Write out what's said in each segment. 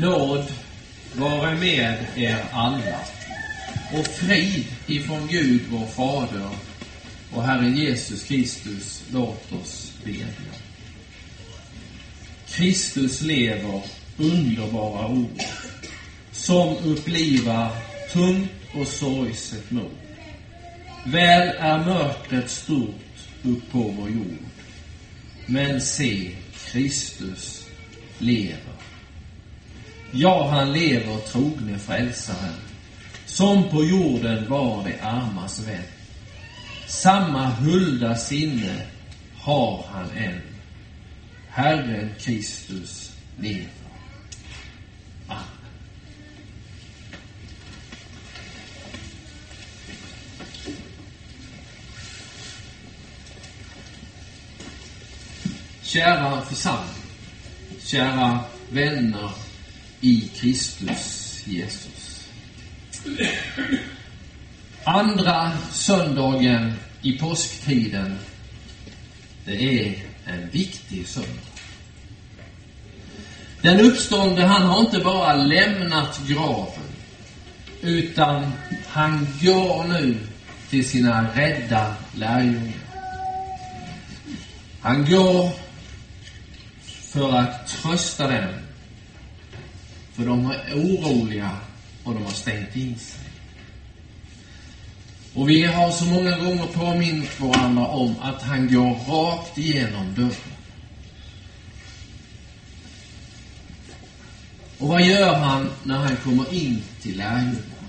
Nåd vare med er alla och frid ifrån Gud vår Fader och Herren Jesus Kristus, låt oss bedja. Kristus lever, underbara ord, som upplivar tungt och sorgset mod. Väl är mörkret stort upp på vår jord, men se, Kristus lever. Ja, han lever trogne frälsaren, som på jorden var det armas vän. Samma hulda sinne har han än. Herren Kristus lever. Amen. Kära församling, kära vänner i Kristus Jesus. Andra söndagen i påsktiden, det är en viktig söndag. Den uppståndne, han har inte bara lämnat graven, utan han går nu till sina rädda lärjungar. Han går för att trösta dem. För de är oroliga och de har stängt in sig. Och vi har så många gånger påmint varandra om att han går rakt igenom dörren. Och vad gör han när han kommer in till lärjungarna?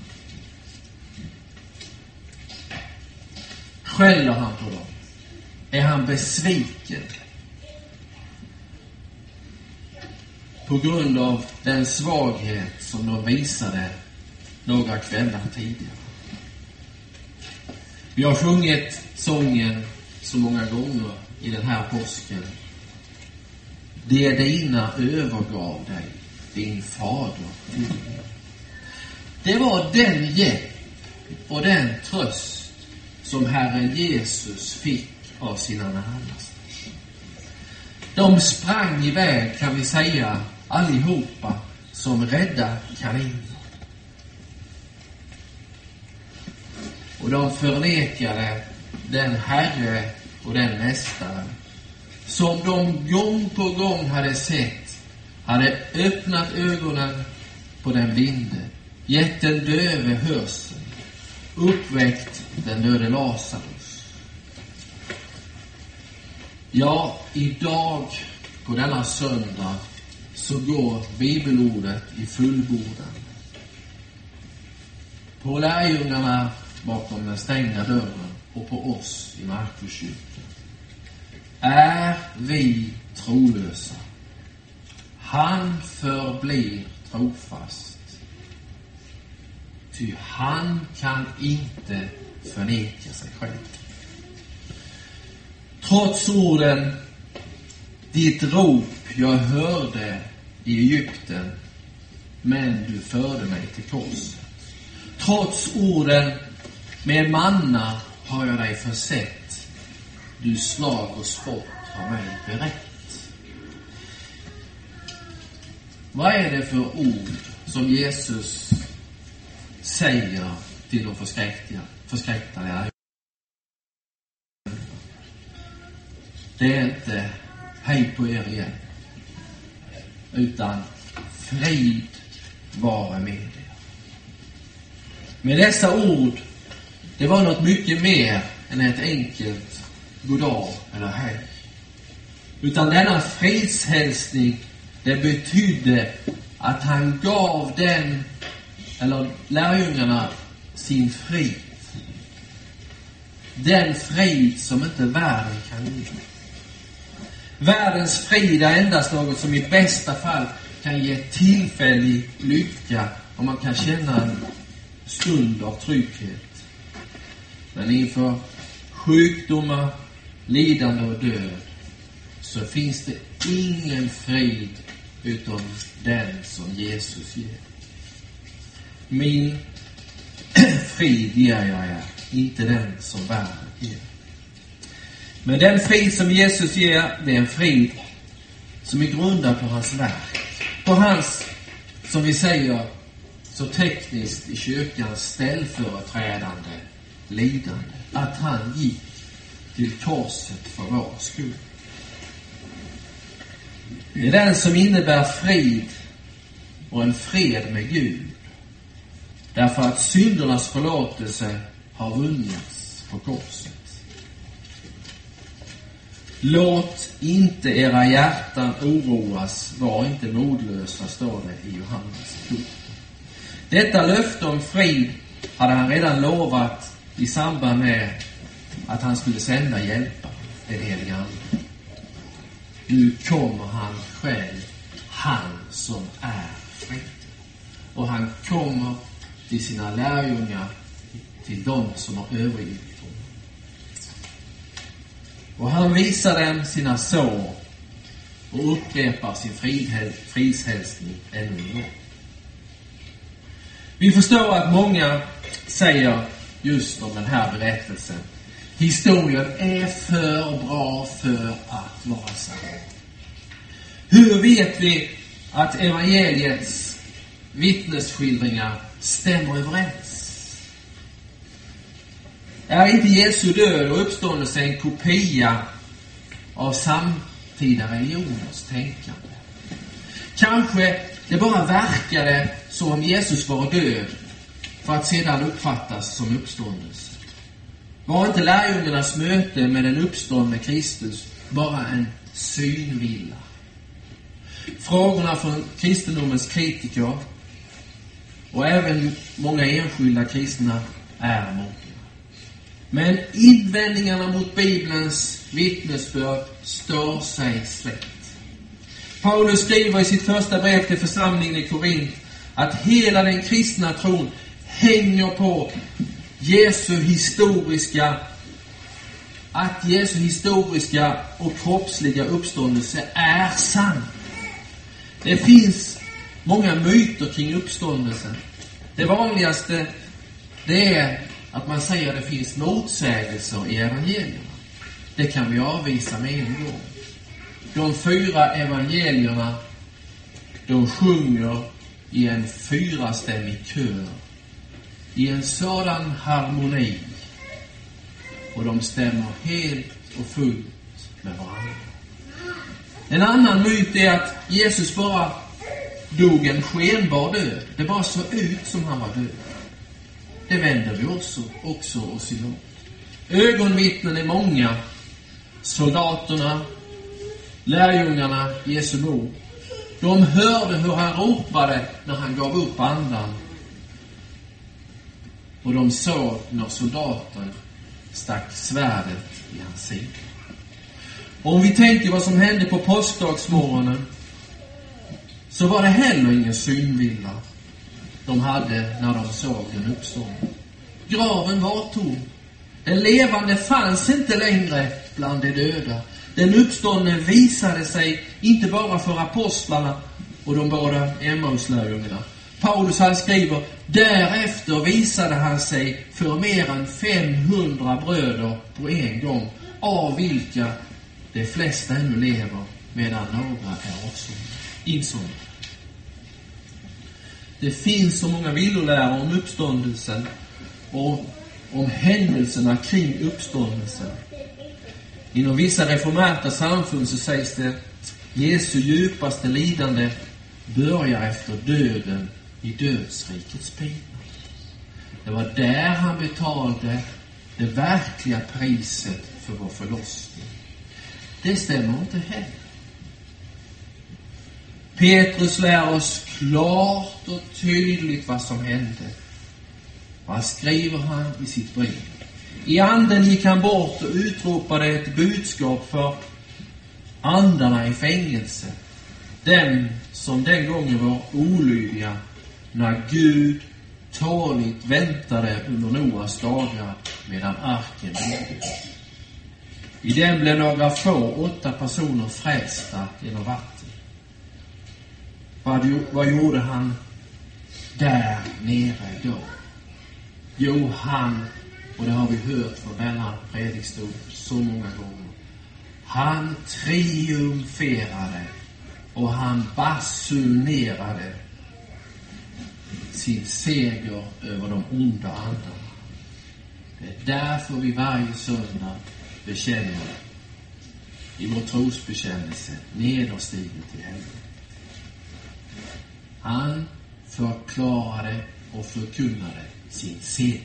Skäller han på dem? Är han besviken? På grund av den svaghet som de visade några kvällar tidigare. Vi har sjungit sången så många gånger i den här påsken. Det dina övergav dig, din fader Det var den hjälp och den tröst som Herren Jesus fick av sina närmaste. De sprang iväg, kan vi säga, allihopa som rädda kaniner. Och de förnekade den Herre och den Mästare som de gång på gång hade sett, hade öppnat ögonen på den blinde, gett den döve hörseln, uppväckt den döde Lazarus. Ja, idag på denna söndag så går bibelordet i fullbordan. På lärjungarna bakom den stängda dörren och på oss i Markuskyrkan. Är vi trolösa? Han förblir trofast. Ty han kan inte förneka sig själv. Trots orden ditt rop jag hörde i Egypten, men du förde mig till korset. Trots orden med manna har jag dig försett. Du slag och spott har mig berett. Vad är det för ord som Jesus säger till de förskräckta, förskräckta lärjungarna? Det är inte hej på er igen, utan frid vare med er. Med dessa ord det var något mycket mer än ett enkelt goddag eller hej. Utan denna fridshälsning, det betydde att han gav den, eller lärjungarna, sin frid. Den frid som inte världen kan ge. Världens frid är endast något som i bästa fall kan ge tillfällig lycka och man kan känna en stund av trygghet. Men inför sjukdomar, lidande och död så finns det ingen frid utom den som Jesus ger. Min frid ger jag er, inte den som världen ger. Men den frid som Jesus ger, det är en frid som är grundad på hans verk, på hans som vi säger så tekniskt i kyrkans ställföreträdande lidande. Att han gick till korset för vår skull. Det är den som innebär frid och en fred med Gud. Därför att syndernas förlåtelse har vunnits på korset. Låt inte era hjärtan oroas, var inte modlösa, står det i Johannes bok. Detta löfte om frid hade han redan lovat i samband med att han skulle sända hjälparen, den helige Ande. Nu kommer han själv, han som är frid. Och han kommer till sina lärjungar, till dem som har övergivit. Och han visar dem sina sår och upprepar sin fridshälsning ännu en gång. Vi förstår att många säger just om den här berättelsen. Historien är för bra för att vara sann. Hur vet vi att evangeliets vittnesskildringar stämmer överens? Är inte Jesu död och uppståndelse en kopia av samtida religioners tänkande? Kanske det bara verkade som om Jesus var död för att sedan uppfattas som uppståndelse. Var inte lärjungarnas möte med den uppståndne Kristus bara en synvilla? Frågorna från kristendomens kritiker och även många enskilda kristna är många. Men invändningarna mot Bibelns vittnesbörd står sig slätt. Paulus skriver i sitt första brev till församlingen i Korint att hela den kristna tron hänger på Jesu historiska att Jesu historiska och kroppsliga uppståndelse är sann. Det finns många myter kring uppståndelsen. Det vanligaste, det är att man säger att det finns motsägelser i evangelierna. Det kan vi avvisa med en gång. De fyra evangelierna, de sjunger i en fyrastämmig kör. I en sådan harmoni. Och de stämmer helt och fullt med varandra. En annan myt är att Jesus bara dog en skenbar död. Det bara såg ut som han var död. Det vänder vi också, också oss emot. Ögonvittnen är många. Soldaterna, lärjungarna, Jesu mor. De hörde hur han ropade när han gav upp andan. Och de såg när soldaten stack svärdet i hans sida. Om vi tänker vad som hände på påskdagsmorgonen så var det heller ingen synvilla de hade när de såg den uppståndne. Graven var tom. Den levande fanns inte längre bland de döda. Den uppståndne visade sig inte bara för apostlarna och de båda Emmauslärjungarna. Paulus han skriver, därefter visade han sig för mer än 500 bröder på en gång, av vilka de flesta ännu lever, medan några är också. Det finns så många villoläror om uppståndelsen och om händelserna kring uppståndelsen. Inom vissa reformerta samfund så sägs det Jesu djupaste lidande börjar efter döden i dödsrikets pina. Det var där han betalade det verkliga priset för vår förlossning. Det stämmer inte heller. Petrus lär oss klart och tydligt vad som hände. Vad skriver han i sitt brev? I anden gick han bort och utropade ett budskap för andarna i fängelse. Dem som den gången var olydiga när Gud tåligt väntade under Noas dagar medan arken byggdes. I den blev några få, åtta personer frälsta genom vatten. Vad, vad gjorde han där nere då? Jo, han, och det har vi hört från denna predikstol så många gånger. Han triumferade och han basunerade sin seger över de onda andarna. Det är därför vi varje söndag bekänner i vår trosbekännelse nederstigen till helvetet. Han förklarade och förkunnade sin seger.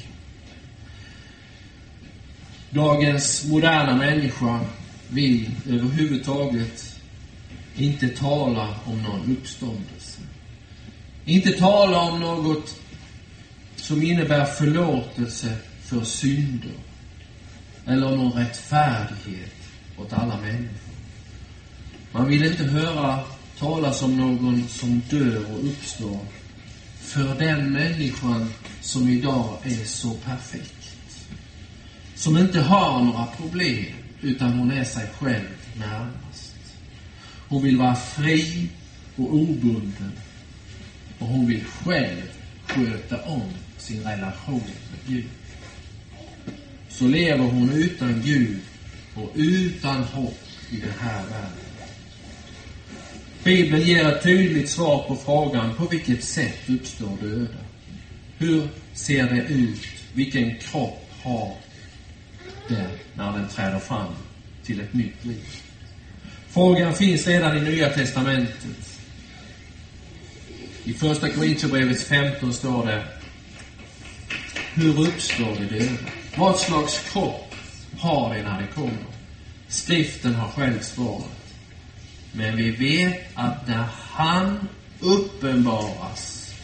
Dagens moderna människa vill överhuvudtaget inte tala om någon uppståndelse. Inte tala om något som innebär förlåtelse för synder eller någon rättfärdighet åt alla människor. Man vill inte höra talas om någon som dör och uppstår för den människan som idag är så perfekt. Som inte har några problem, utan hon är sig själv närmast. Hon vill vara fri och obunden. Och hon vill själv sköta om sin relation med Gud. Så lever hon utan Gud och utan hopp i den här världen. Bibeln ger ett tydligt svar på frågan på vilket sätt uppstår döda? Hur ser det ut? Vilken kropp har det när den träder fram till ett nytt liv? Frågan finns redan i Nya Testamentet. I Första Korintierbrevets 15 står det Hur uppstår det döda? Vad slags kropp har det när det kommer? Skriften har själv svarat. Men vi vet att när han uppenbaras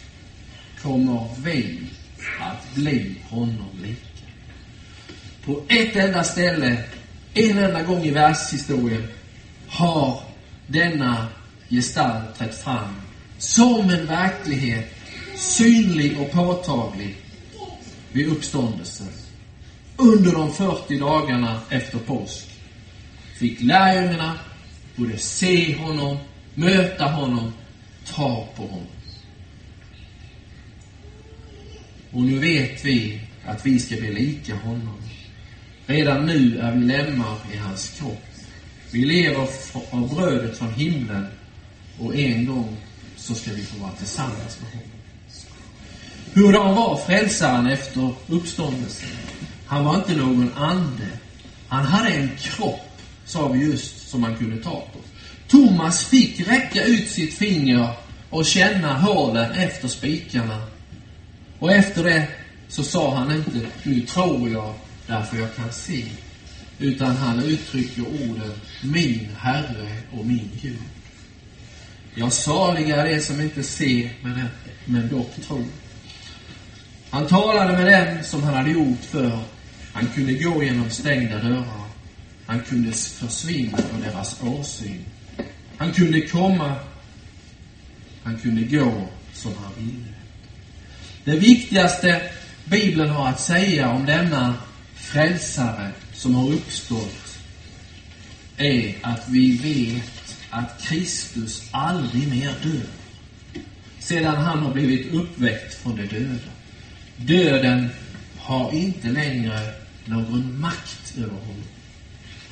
kommer vi att bli honom lika. På ett enda ställe, en enda gång i världshistorien, har denna gestalt trätt fram som en verklighet, synlig och påtaglig vid uppståndelsen. Under de 40 dagarna efter påsk fick lärjungarna borde se honom, möta honom, ta på honom. Och nu vet vi att vi ska bli lika honom. Redan nu är vi lemmar i hans kropp. Vi lever av brödet från himlen och en gång så ska vi få vara tillsammans med honom. Hurdan var frälsaren efter uppståndelsen? Han var inte någon ande. Han hade en kropp, sa vi just, som man kunde ta på. Thomas fick räcka ut sitt finger och känna hålen efter spikarna. Och efter det så sa han inte, nu tror jag därför jag kan se. Utan han uttrycker orden, min Herre och min Gud. 'Jag saliga är det som inte ser, men, men dock tror. Han talade med dem som han hade gjort för. Han kunde gå genom stängda dörrar. Han kunde försvinna från deras åsyn. Han kunde komma. Han kunde gå som han ville. Det viktigaste Bibeln har att säga om denna frälsare som har uppstått är att vi vet att Kristus aldrig mer dör. Sedan han har blivit uppväckt från de döda. Döden har inte längre någon makt över honom.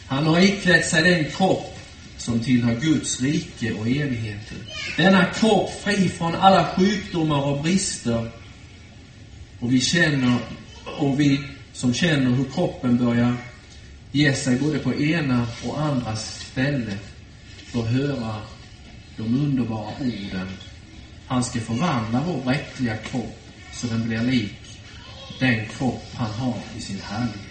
Han har iklätt sig den kropp som tillhör Guds rike och evigheten. Denna kropp fri från alla sjukdomar och brister. Och vi känner, och vi som känner hur kroppen börjar ge sig både på ena och andra stället får höra de underbara orden. Han ska förvandla vår bräckliga kropp så den blir lik den kropp han har i sin härlighet.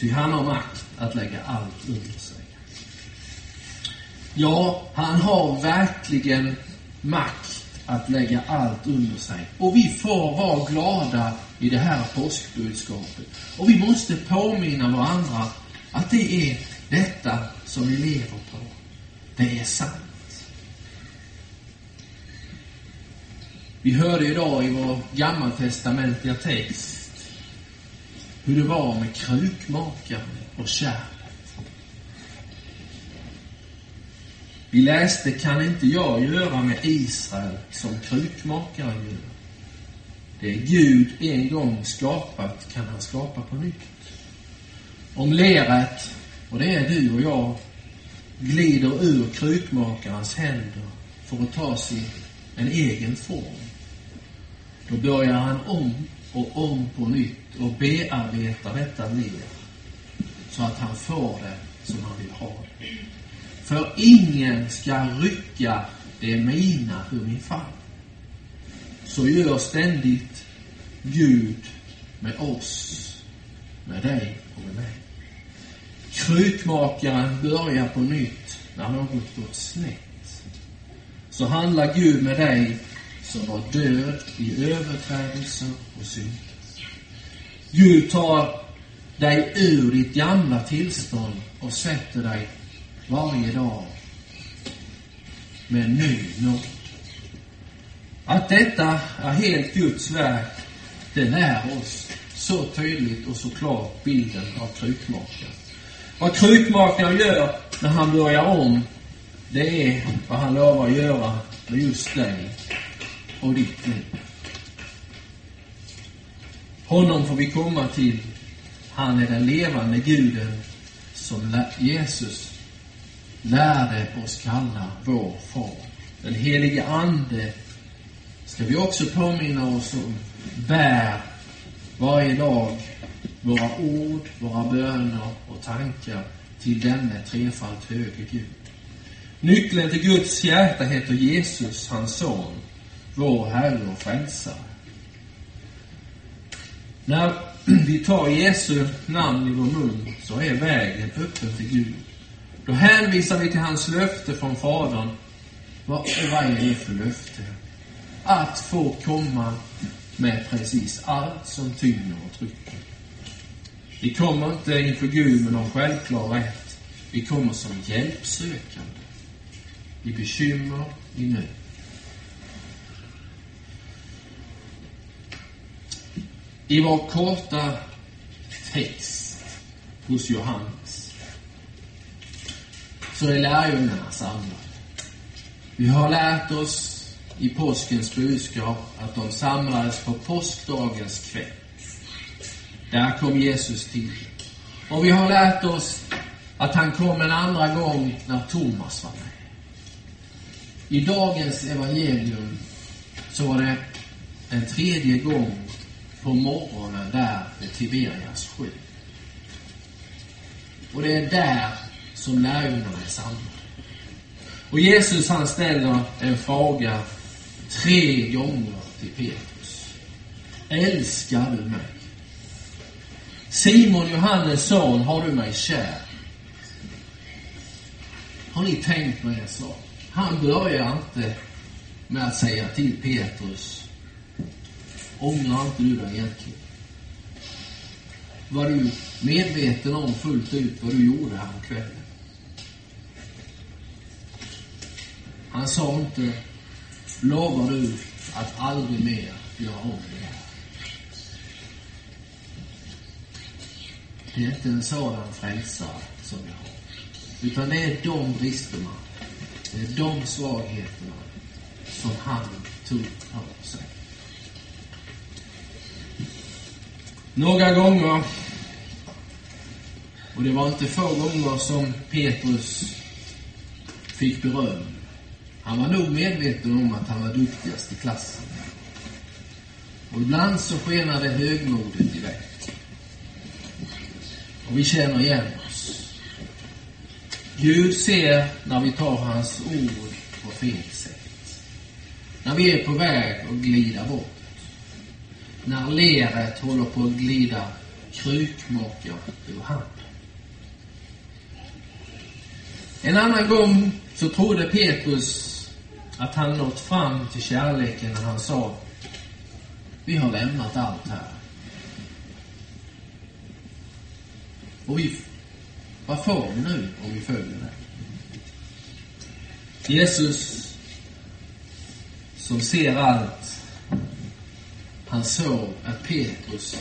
Ty han har makt att lägga allt under sig. Ja, han har verkligen makt att lägga allt under sig. Och vi får vara glada i det här påskbudskapet. Och vi måste påminna varandra att det är detta som vi lever på. Det är sant. Vi hörde idag i vår gammaltestamentliga text hur det var med krukmakaren och kärlet. Vi läste, kan inte jag göra med Israel som krukmakaren gör? Det Gud en gång skapat, kan han skapa på nytt. Om leret, och det är du och jag, glider ur krukmakarens händer för att ta sig en egen form. Då börjar han om och om på nytt och bearbetar detta ner så att han får det som han vill ha det. För ingen ska rycka det mina ur min famn. Så gör ständigt Gud med oss, med dig och med mig. Krukmakaren börjar på nytt när något gått snett. Så handlar Gud med dig som var död i överträdelser och synd. Gud tar dig ur ditt gamla tillstånd och sätter dig varje dag med ny nåd. Att detta är helt Guds verk, det lär oss så tydligt och så klart bilden av krukmakaren. Vad krukmakaren gör när han börjar om, det är vad han lovar att göra med just dig och ditt liv. Honom får vi komma till. Han är den levande guden som Jesus lärde oss kalla vår far. Den helige Ande ska vi också påminna oss om bär varje dag våra ord, våra böner och tankar till denne trefalt höge Gud. Nyckeln till Guds hjärta heter Jesus, hans son, vår Herre och Frälsare. När vi tar Jesu namn i vår mun så är vägen öppen till Gud. Då hänvisar vi till hans löfte från Fadern. Vad, vad är det för löfte? Att få komma med precis allt som tynger och trycker. Vi kommer inte inför Gud med någon självklar rätt. Vi kommer som hjälpsökande. I bekymmer, i nöd. I vår korta text hos Johannes så är lärjungarna samlade. Vi har lärt oss i påskens budskap att de samlades på påskdagens kväll. Där kom Jesus till. Och vi har lärt oss att han kom en andra gång när Thomas var med. I dagens evangelium så var det en tredje gång på morgonen där vid Tiberias sjö. Och det är där som lärjungarna är samlade. Och Jesus han ställer en fråga tre gånger till Petrus. Älskar du mig? Simon, Johannes son, har du mig kär? Har ni tänkt på det så? Han börjar inte med att säga till Petrus, ångrar inte du dig egentligen? Var du medveten om fullt ut vad du gjorde häromkvällen? Han sa inte, lovar du att aldrig mer göra om det här? Det är inte en sådan frälsare som jag har. Utan det är de bristerna, det är de svagheterna som han tog på sig. Några gånger, och det var inte få gånger som Petrus fick beröm. Han var nog medveten om att han var duktigast i klassen. Och ibland så skenade högmodet iväg. Och vi känner igen oss. Gud ser när vi tar hans ord på fel sätt. När vi är på väg att glida bort. När leret håller på att glida krukmakar ur handen. En annan gång så trodde Petrus att han nått fram till kärleken när han sa Vi har lämnat allt här. Och vi, vad får vi nu om vi följer det? Jesus, som ser allt, han såg att Petrus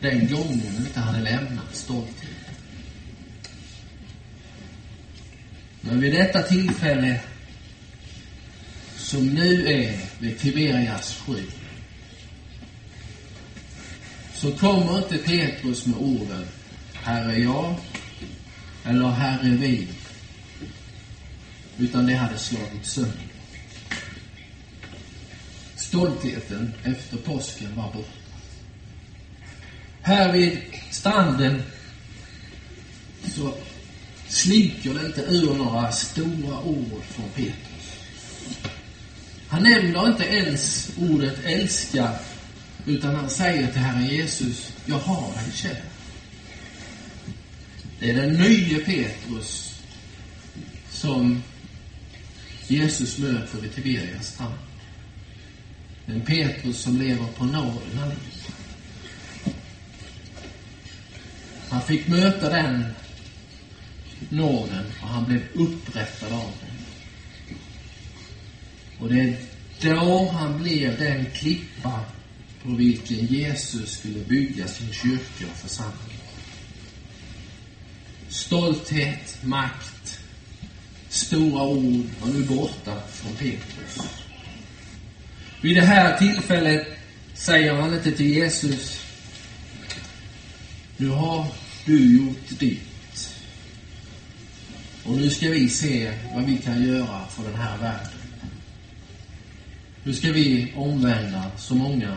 den gången inte hade lämnat stoltheten. Men vid detta tillfälle, som nu är vid Tiberias sjö, så kommer inte Petrus med orden här är jag, eller här är vi. Utan det hade slagit sönder. Stoltheten efter påsken var borta. Här vid stranden så slinker det inte ur några stora ord från Petrus. Han nämner inte ens ordet älska, utan han säger till Herren Jesus, jag har dig kär. Det är den nye Petrus som Jesus möter vid Tiberias strand. En Petrus som lever på nåden Han fick möta den nåden och han blev upprättad av den. Och det är då han blev den klippa på vilken Jesus skulle bygga sin kyrka och församling. Stolthet, makt, stora ord var nu borta från Petrus. Vid det här tillfället säger han inte till Jesus, nu har du gjort ditt. Och nu ska vi se vad vi kan göra för den här världen. Nu ska vi omvända så många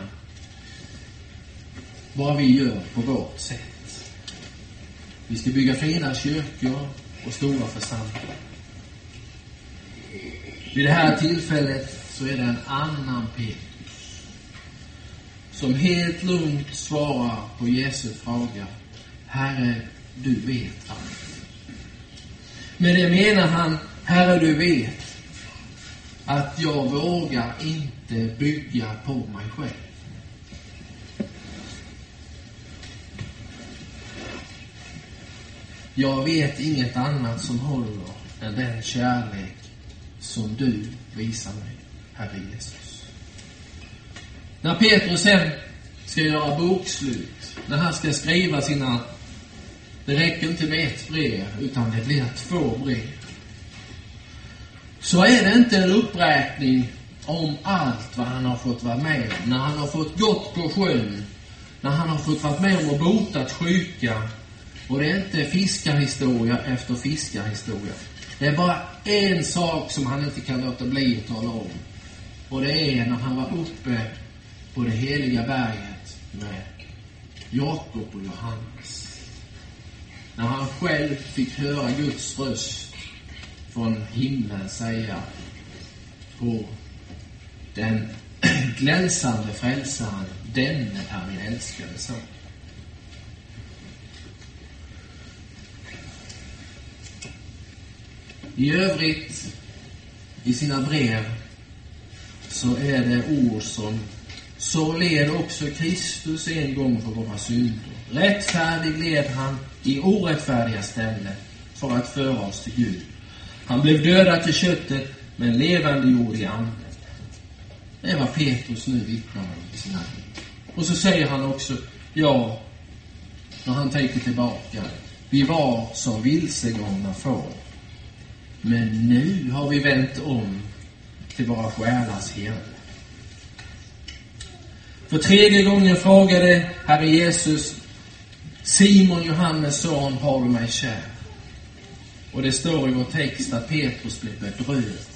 vad vi gör på vårt sätt. Vi ska bygga fina kyrkor och stora församlingar. Vid det här tillfället så är det en annan Petrus som helt lugnt svarar på Jesu fråga. Herre, du vet allt. Med det menar han, Herre, du vet att jag vågar inte bygga på mig själv. Jag vet inget annat som håller än den kärlek som du visar mig, Herre Jesus. När Petrus sen ska göra bokslut, när han ska skriva sina... Det räcker inte med ett brev, utan det blir två brev. Så är det inte en uppräkning om allt vad han har fått vara med om. När han har fått gått på sjön, när han har fått vara med om och botat sjuka. Och det är inte fiskarhistoria efter fiskarhistoria. Det är bara en sak som han inte kan låta bli att tala om. Och det är när han var uppe på det heliga berget med Jakob och Johannes. När han själv fick höra Guds röst från himlen säga på den glänsande frälsaren, denne är min älskade son. I övrigt, i sina brev, så är det ord som så led också Kristus en gång för våra synder. Rättfärdig led han i orättfärdiga ställen för att föra oss till Gud. Han blev dödad till köttet, men levande gjord i anden. Det är vad Petrus nu vittnar om i sina brev. Och så säger han också, ja, när han tänker tillbaka, vi var som vilsegångna får. Men nu har vi vänt om till våra själars herde. För tredje gången frågade Herre Jesus Simon, Johannes son, har du mig kär? Och det står i vår text att Petrus blev bedrövad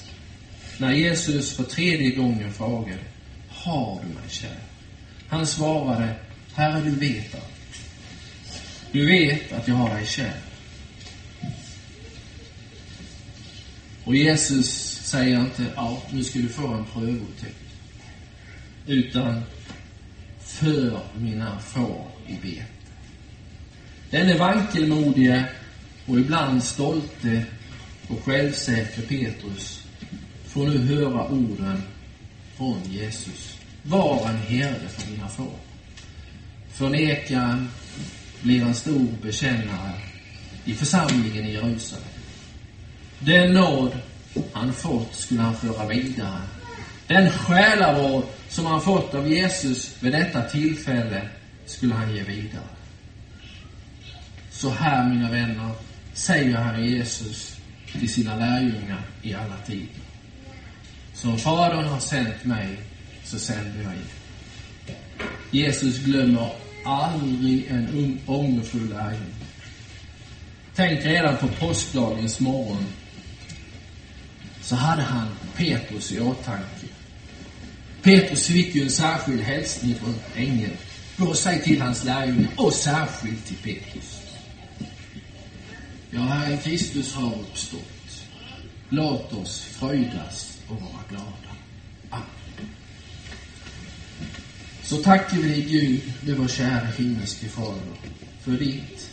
när Jesus för tredje gången frågade Har du mig kär? Han svarade Herre, du vet att, Du vet att jag har dig kär. Och Jesus säger inte, ja, nu ska du få en prövotäkt Utan, för mina får i bete. Denne vankelmodige och ibland stolte och självsäkre Petrus får nu höra orden från Jesus. Var en herde för mina får. Förnekaren blir en stor bekännare i församlingen i Jerusalem. Den nåd han fått skulle han föra vidare. Den själavård som han fått av Jesus vid detta tillfälle skulle han ge vidare. Så här, mina vänner, säger Herre Jesus till sina lärjungar i alla tider. Som Fadern har sänt mig, så sänder jag er. Jesus glömmer aldrig en ångerfull lärjung. Tänk redan på påskdagens morgon så hade han Petrus i åtanke. Petrus fick ju en särskild hälsning från ängeln. Gå och säg till hans lärjungar, och särskilt till Petrus. Ja, Herren Kristus har uppstått. Låt oss fröjdas och vara glada. Amen. Så tackar vi dig Gud, du vår kära himmelske Fader, för ditt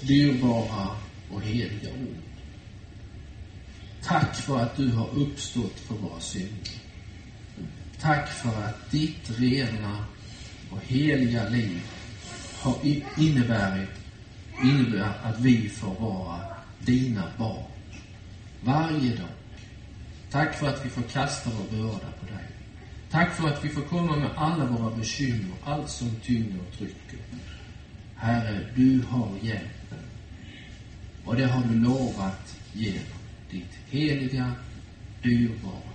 dyrbara och heliga ord. Tack för att du har uppstått för våra synder. Tack för att ditt rena och heliga liv har inneburit, innebär att vi får vara dina barn. Varje dag. Tack för att vi får kasta vår börda på dig. Tack för att vi får komma med alla våra bekymmer, allt som tynger och trycker. Herre, du har hjälpen. Och det har du lovat genom ditt heliga, dyrbara